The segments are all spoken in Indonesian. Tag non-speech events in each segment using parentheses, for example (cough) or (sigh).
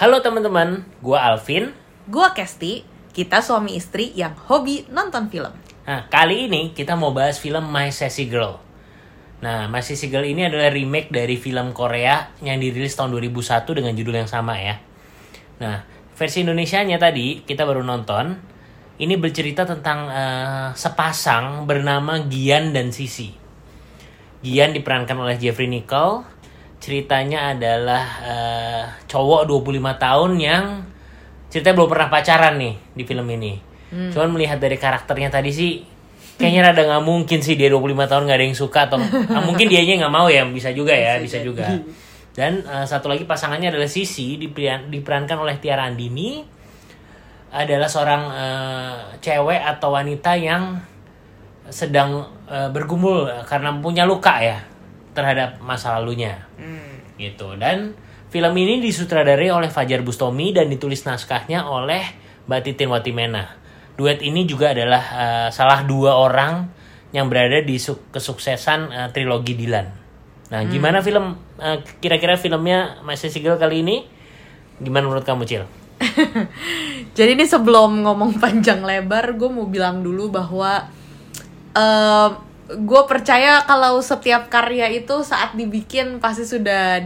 Halo teman-teman, gua Alvin. Gua Kesti, kita suami istri yang hobi nonton film. Nah, kali ini kita mau bahas film My Sassy Girl. Nah, My Sassy Girl ini adalah remake dari film Korea yang dirilis tahun 2001 dengan judul yang sama ya. Nah, versi Indonesianya tadi kita baru nonton. Ini bercerita tentang eh, sepasang bernama Gian dan Sisi. Gian diperankan oleh Jeffrey Nicole. Ceritanya adalah eh, cowok 25 tahun yang ceritanya belum pernah pacaran nih di film ini. Cuman melihat dari karakternya tadi sih kayaknya rada nggak mungkin sih dia 25 tahun nggak ada yang suka atau (laughs) ah, mungkin dianya nggak mau ya bisa juga ya bisa, juga. Dan eh, satu lagi pasangannya adalah Sisi diperan- diperankan oleh Tiara Andini adalah seorang eh, cewek atau wanita yang sedang eh, bergumul karena punya luka ya terhadap masa lalunya. Gitu. Dan film ini disutradarai oleh Fajar Bustomi dan ditulis naskahnya oleh Mbak Titin Watimena. Duet ini juga adalah eh, salah dua orang yang berada di su- kesuksesan eh, trilogi Dilan. Nah gimana film eh, kira-kira filmnya My Sassy Girl kali ini? Gimana menurut kamu Cil? (laughs) Jadi ini sebelum ngomong panjang lebar, gue mau bilang dulu bahwa gue percaya kalau setiap karya itu saat dibikin pasti sudah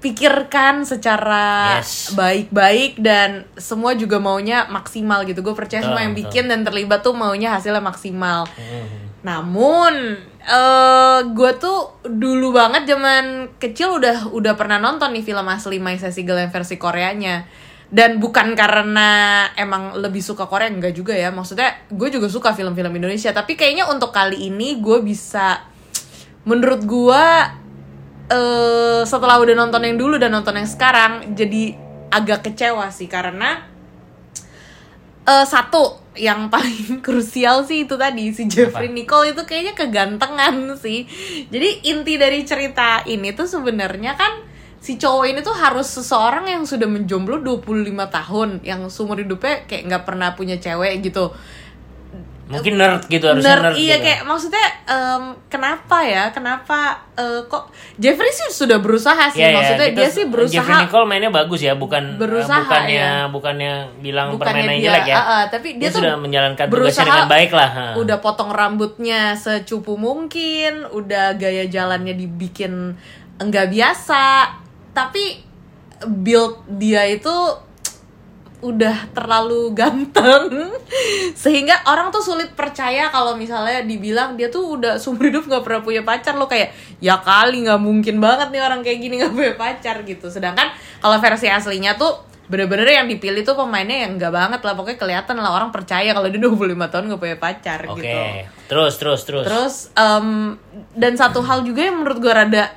dipikirkan secara Yes. baik-baik dan semua juga maunya maksimal gitu. Gue percaya semua yang bikin dan terlibat tuh maunya hasilnya maksimal. Namun eh gue tuh dulu banget zaman kecil udah udah pernah nonton nih film asli My Sassy Girl yang versi Koreanya. Dan bukan karena emang lebih suka Korea enggak juga ya. Maksudnya gue juga suka film-film Indonesia, tapi kayaknya untuk kali ini gue bisa menurut gue eh setelah udah nonton yang dulu dan nonton yang sekarang jadi agak kecewa sih karena eh satu yang paling (laughs) krusial sih itu tadi si Jeffrey Nicole itu kayaknya kegantengan sih. Jadi inti dari cerita ini tuh sebenarnya kan si cowok ini tuh harus seseorang yang sudah menjomblo 25 tahun yang seumur hidupnya kayak nggak pernah punya cewek gitu. Mungkin nerd gitu harusnya nerd, Nerd, iya gitu. kayak maksudnya em, kenapa ya? Kenapa eh, kok Jeffrey sih sudah berusaha sih Iya, iya, maksudnya kita- dia sih berusaha Jeffrey Nicole mainnya bagus ya, bukan Berusaha, bukannya ya. bukannya bilang bukannya permainan dia jelek ya. ah, ah, tapi dia, tuh sudah menjalankan tugasnya berusaha dengan baik lah. ha. udah potong rambutnya secupu mungkin udah gaya jalannya dibikin enggak biasa tapi build dia itu udah terlalu ganteng. (laughs) Sehingga orang tuh sulit percaya kalau misalnya dibilang dia tuh udah seumur hidup nggak pernah punya pacar. Lo kayak ya kali nggak mungkin banget nih orang kayak gini nggak punya pacar gitu. Sedangkan kalau versi aslinya tuh bener-bener yang dipilih tuh pemainnya yang enggak banget lah. Pokoknya kelihatan lah orang percaya kalau dia 25 tahun nggak punya pacar Oke, gitu. Terus terus terus. Terus em, dan satu hal juga yang menurut gue rada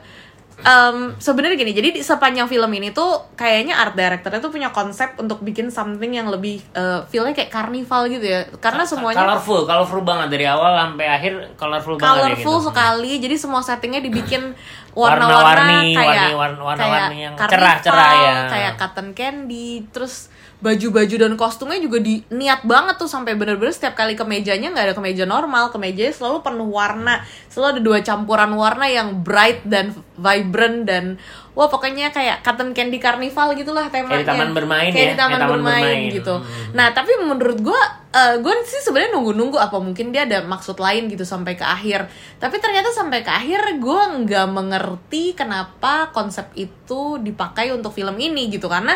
em, sebenarnya gini, jadi di sepanjang film ini tuh kayaknya art directornya tuh punya konsep untuk bikin something yang lebih eh, feelnya kayak karnival gitu ya. Karena semuanya colorful, colorful banget dari awal sampai akhir colorful, banget ya colorful gitu. sekali. Jadi semua settingnya dibikin (clears throat) Warna-warni, kayak warni- warna- warna-warni yang cerah-cerah ya. Kayak cotton candy, terus baju-baju dan kostumnya juga di niat banget tuh sampai bener-bener setiap kali kemejanya nggak ada kemeja normal kemejanya selalu penuh warna. Selalu ada dua campuran warna yang bright dan vibrant dan wah pokoknya kayak cotton candy carnival gitulah temanya Kayak di taman bermain kayak ya, di taman, taman bermain, bermain. gitu. Hmm. nah tapi menurut gue gue sih sebenarnya nunggu-nunggu apa mungkin dia ada maksud lain gitu sampai ke akhir. Tapi ternyata sampai ke akhir gue nggak mengerti kenapa konsep itu dipakai untuk film ini gitu. Karena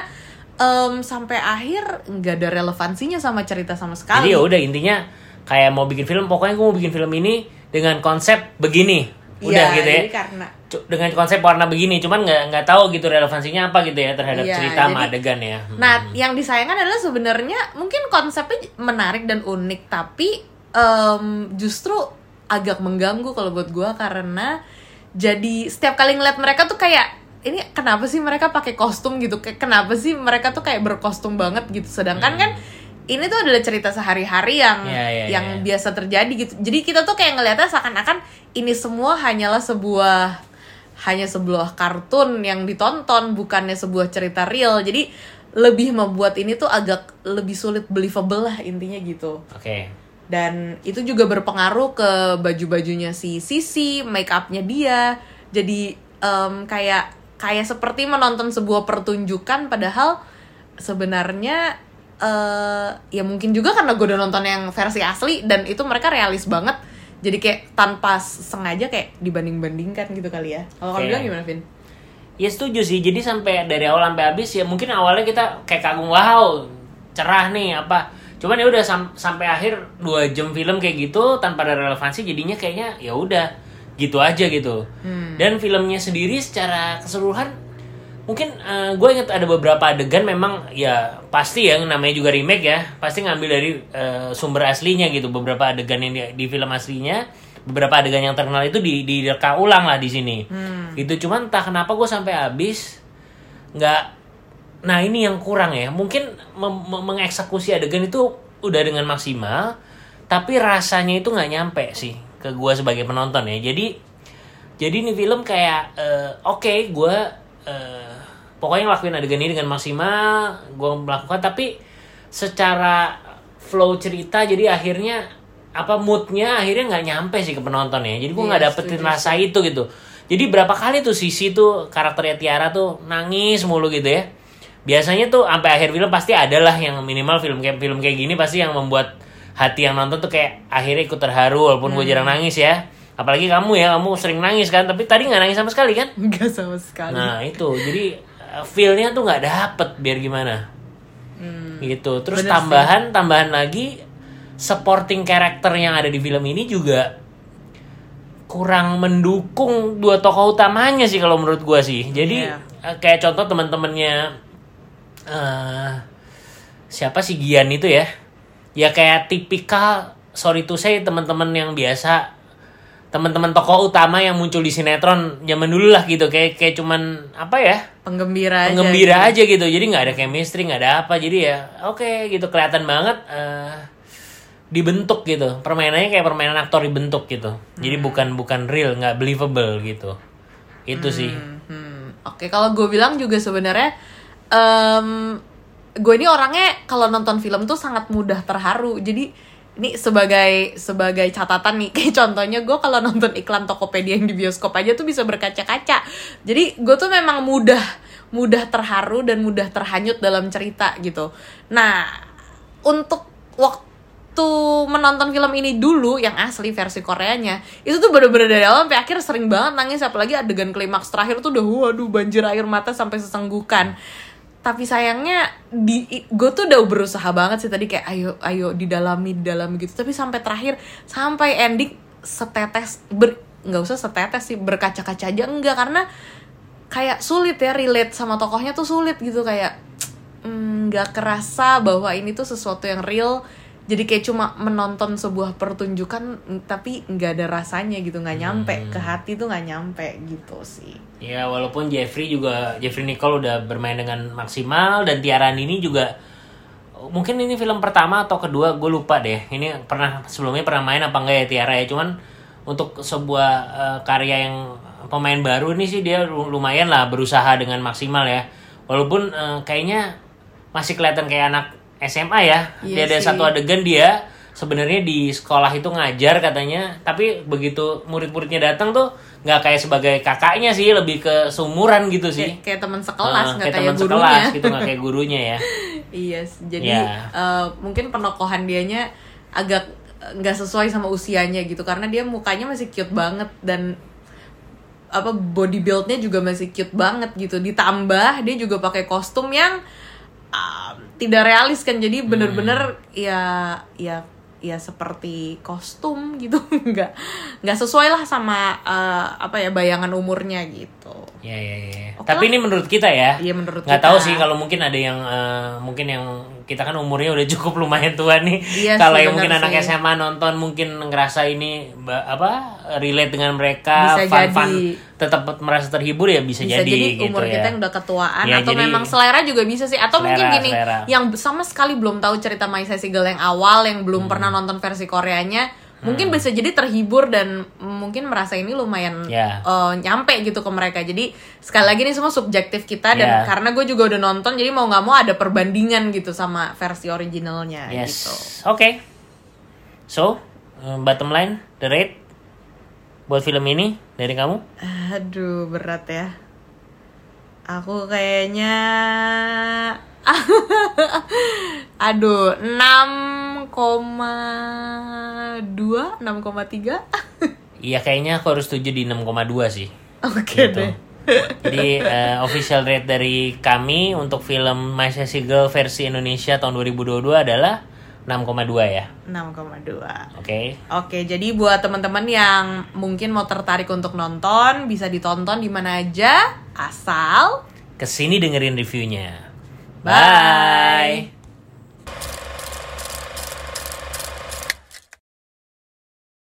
em, sampai akhir nggak ada relevansinya sama cerita sama sekali Jadi ya udah intinya kayak mau bikin film, pokoknya gue mau bikin film ini dengan konsep begini. Udah Iya, gitu ya. karena Dengan konsep warna begini, cuman nggak nggak tahu gitu relevansinya apa gitu ya terhadap Iya, cerita sama jadi- adegan ya. Hmm. Nah, yang disayangkan adalah sebenarnya mungkin konsepnya menarik dan unik, tapi em, justru agak mengganggu kalau buat gua karena jadi setiap kali ngeliat mereka tuh kayak ini kenapa sih mereka pakai kostum gitu? Kayak kenapa sih mereka tuh kayak berkostum banget gitu? Sedangkan kan ini tuh adalah cerita sehari-hari yang Iya, iya, yang iya. biasa terjadi gitu. Jadi kita tuh kayak ngeliatnya seakan-akan ini semua hanyalah sebuah hanya sebuah kartun yang ditonton bukannya sebuah cerita real. Jadi lebih membuat ini tuh agak lebih sulit believable lah intinya gitu. Oke. Dan itu juga berpengaruh ke baju-bajunya si Sisi, make upnya dia. Jadi em, kayak kayak seperti menonton sebuah pertunjukan padahal sebenarnya eh ya mungkin juga karena gue udah nonton yang versi asli dan itu mereka realis banget jadi kayak tanpa sengaja kayak dibanding-bandingkan gitu kali ya kalau kamu bilang gimana Vin? Ya setuju sih. Jadi sampai dari awal sampai habis ya mungkin awalnya kita kayak kagum wow cerah nih apa. Cuman ya udah sam- sampai akhir dua jam film kayak gitu tanpa ada relevansi jadinya kayaknya ya udah gitu aja gitu. Dan filmnya sendiri secara keseluruhan mungkin gue inget ada beberapa adegan memang ya pasti ya namanya juga remake ya pasti ngambil dari eh, sumber aslinya gitu. Beberapa adegan yang di, di film aslinya beberapa adegan yang terkenal itu di direka ulang lah di sini. Itu cuman entah kenapa gue sampai habis nggak nah ini yang kurang ya. Mungkin mengeksekusi adegan itu udah dengan maksimal tapi rasanya itu nggak nyampe sih ke gue sebagai penonton ya. Jadi jadi ini film kayak eh, oke gue eh, pokoknya ngelakuin adegan ini dengan maksimal gue melakukan tapi secara flow cerita jadi akhirnya apa moodnya akhirnya nggak nyampe sih ke penonton ya. Jadi gue Iya, nggak dapetin setuju rasa itu gitu. Jadi berapa kali tuh sisi tuh karakternya Tiara tuh nangis mulu gitu ya. Biasanya tuh sampai akhir film pasti adalah yang minimal film kayak film kayak gini pasti yang membuat hati yang nonton tuh kayak akhirnya ikut terharu walaupun gue jarang nangis ya. Apalagi kamu ya kamu sering nangis kan tapi tadi nggak nangis sama sekali kan? Enggak sama sekali. nah itu. Jadi uh, feel-nya tuh nggak dapet biar gimana. Hmm, gitu. Terus bener tambahan tambahan lagi supporting karakter yang ada di film ini juga kurang mendukung dua tokoh utamanya sih kalau menurut gua sih. Jadi Iya. eh, kayak contoh teman-temannya eh siapa sih Gian itu ya ya kayak tipikal sorry to say teman-teman yang biasa teman-teman tokoh utama yang muncul di sinetron zaman dulu lah gitu. Kayak kayak cuman apa ya? Penggembira aja. penggembira gitu. aja gitu. Jadi nggak ada chemistry nggak ada apa. Jadi ya oke gitu. Kelihatan banget eh, dibentuk gitu. Permainannya kayak permainan aktor dibentuk gitu. Jadi bukan bukan real nggak believable gitu. Itu sih. Hmm, Oke, kalau gue bilang juga sebenarnya em gue ini orangnya kalau nonton film tuh sangat mudah terharu. Jadi ini sebagai sebagai catatan nih, (laughs) kayak contohnya gue kalau nonton iklan Tokopedia yang di bioskop aja tuh bisa berkaca-kaca. Jadi gue tuh memang mudah mudah terharu dan mudah terhanyut dalam cerita gitu. Nah, untuk waktu menonton film ini dulu yang asli versi Koreanya itu tuh bener-bener dari awal sampai akhir sering banget nangis apalagi adegan klimaks terakhir tuh udah waduh banjir air mata sampai sesenggukan tapi sayangnya di gue tuh udah berusaha banget sih tadi kayak ayo ayo didalami didalami gitu. Tapi sampai terakhir sampai ending setetes ber nggak usah setetes sih berkaca-kaca aja. Enggak karena kayak sulit ya relate sama tokohnya tuh sulit gitu. Kayak mm, nggak kerasa bahwa ini tuh sesuatu yang real jadi kayak cuma menonton sebuah pertunjukan mm, tapi nggak ada rasanya gitu nggak nyampe. Ke hati tuh nggak nyampe gitu sih. Ya walaupun Jeffrey juga Jeffrey Nicole udah bermain dengan maksimal dan Tiara ini juga mungkin ini film pertama atau kedua gue lupa deh. Ini pernah sebelumnya pernah main apa enggak ya Tiara ya? Cuman untuk sebuah eh, karya yang pemain baru ini sih dia lu- lumayan lah berusaha dengan maksimal ya. Walaupun eh, kayaknya masih kelihatan kayak anak SMA ya dia Iya ada sih. satu adegan dia sebenarnya di sekolah itu ngajar katanya tapi begitu murid-muridnya datang tuh nggak kayak sebagai kakaknya sih lebih ke seumuran gitu sih kayak, kayak teman sekelas nggak kayak, teman gurunya sekelas gitu nggak kayak gurunya ya (laughs) iya sih. jadi Ya. eh, mungkin penokohan dianya agak nggak sesuai sama usianya gitu karena dia mukanya masih cute banget dan apa body buildnya juga masih cute banget gitu ditambah dia juga pakai kostum yang ah, tidak realis kan jadi bener-bener ya ya ya seperti kostum gitu. (laughs) Nggak nggak sesuai lah sama eh, apa ya bayangan umurnya gitu. Ya ya ya. Oke tapi lah. ini menurut kita ya. Iya, menurut nggak tahu sih kalau mungkin ada yang eh, mungkin yang kita kan umurnya udah (laughs) cukup lumayan tua nih. Iya kalau sih, yang mungkin benar anak sih. SMA nonton mungkin ngerasa ini apa relate dengan mereka Bisa fun. Tetap merasa terhibur ya bisa, bisa jadi, gitu umur ya kita yang udah ketuaan Ya, atau jadi- memang selera juga bisa sih atau mungkin Selera, gini selera. yang sama sekali belum tahu cerita My Sassy Girl yang awal yang belum Hmm. pernah nonton versi Koreanya mungkin bisa jadi terhibur dan mungkin merasa ini lumayan Ya. eh, nyampe gitu ke mereka jadi sekali lagi ini semua subjektif kita dan Ya. karena gue juga udah nonton jadi mau nggak mau ada perbandingan gitu sama versi originalnya yes gitu oke so eh, bottom line the rate buat film ini dari kamu aduh berat ya Aku kayaknya (laughs) Aduh, 6,2 6,3 Iya kayaknya aku harus setuju di 6,2 sih. Oke Gitu. deh Jadi eh, official rate dari kami untuk film My Sassy Girl versi Indonesia tahun 2022 adalah 6,2 ya. 6,2 Oke. Oke, jadi buat teman-teman yang mungkin mau tertarik untuk nonton, bisa ditonton di mana aja, asal Ke sini dengerin reviewnya. Bye. Bye.